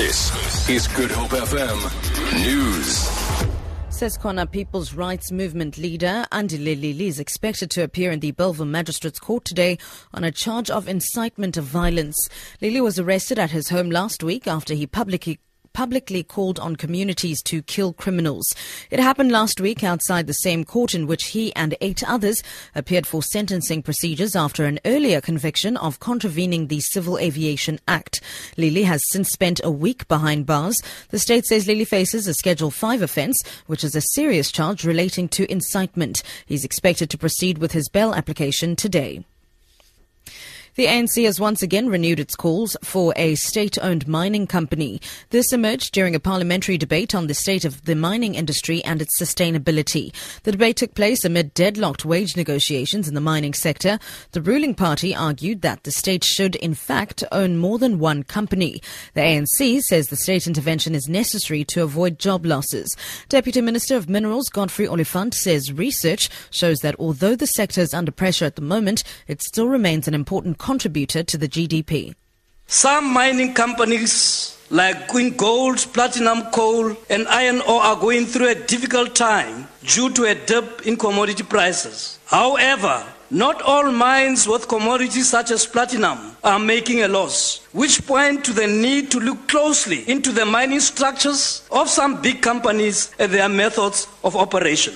This is Good Hope FM News. Ses'Khona People's Rights Movement leader Andile Lili is expected to appear in the Bellville Magistrates Court today on a charge of incitement of violence. Lili was arrested at his home last week after he publicly publicly called on communities to kill criminals. It happened last week outside the same court in which he and eight others appeared for sentencing procedures after an earlier conviction of contravening the Civil Aviation Act. Lili has since spent a week behind bars. The state says Lili faces a Schedule 5 offence, which is a serious charge relating to incitement. He's expected to proceed with his bail application today. The ANC has once again renewed its calls for a state-owned mining company. This emerged during a parliamentary debate on the state of the mining industry and its sustainability. The debate took place amid deadlocked wage negotiations in the mining sector. The ruling party argued that the state should, in fact, own more than one company. The ANC says the state intervention is necessary to avoid job losses. Deputy Minister of Minerals Godfrey Oliphant says research shows that although the sector is under pressure at the moment, it still remains an important contributor to the GDP. Some mining companies like Gold, Platinum Coal, and Iron Ore are going through a difficult time due to a dip in commodity prices. However, not all mines with commodities such as platinum are making a loss, which point to the need to look closely into the mining structures of some big companies and their methods of operation.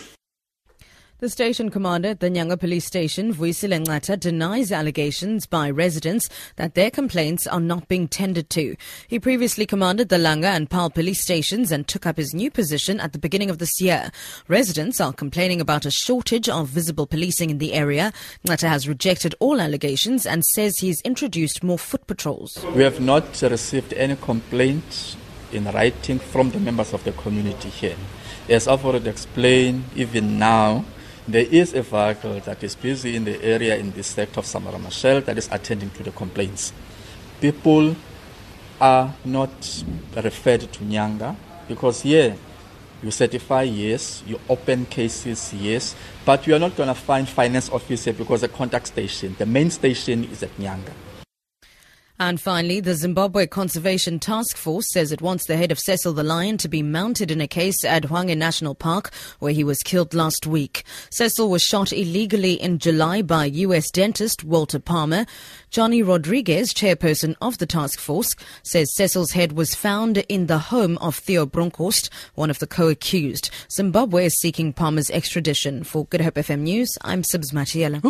The station commander at the Nyanga police station, Vuisile Ngata, denies allegations by residents that their complaints are not being tended to. He previously commanded the Langa and Pal police stations and took up his new position at the beginning of this year. Residents are complaining about a shortage of visible policing in the area. Ngata has rejected all allegations and says he's introduced more foot patrols. We have not received any complaints in writing from the members of the community here. As I've already explained, even now, there is a vehicle that is busy in the area in this sector of Samora Machel that is attending to the complaints. People are not referred to Nyanga because here you certify yes, you open cases yes, but you are not going to find finance officer because the contact station, the main station is at Nyanga. And finally, the Zimbabwe Conservation Task Force says it wants the head of Cecil the Lion to be mounted in a case at Hwange National Park where he was killed last week. Cecil was shot illegally in July by U.S. dentist Walter Palmer. Johnny Rodriguez, chairperson of the task force, says Cecil's head was found in the home of Theo Bronkhorst, one of the co-accused. Zimbabwe is seeking Palmer's extradition. For Good Hope FM News, I'm Sibs Matiela.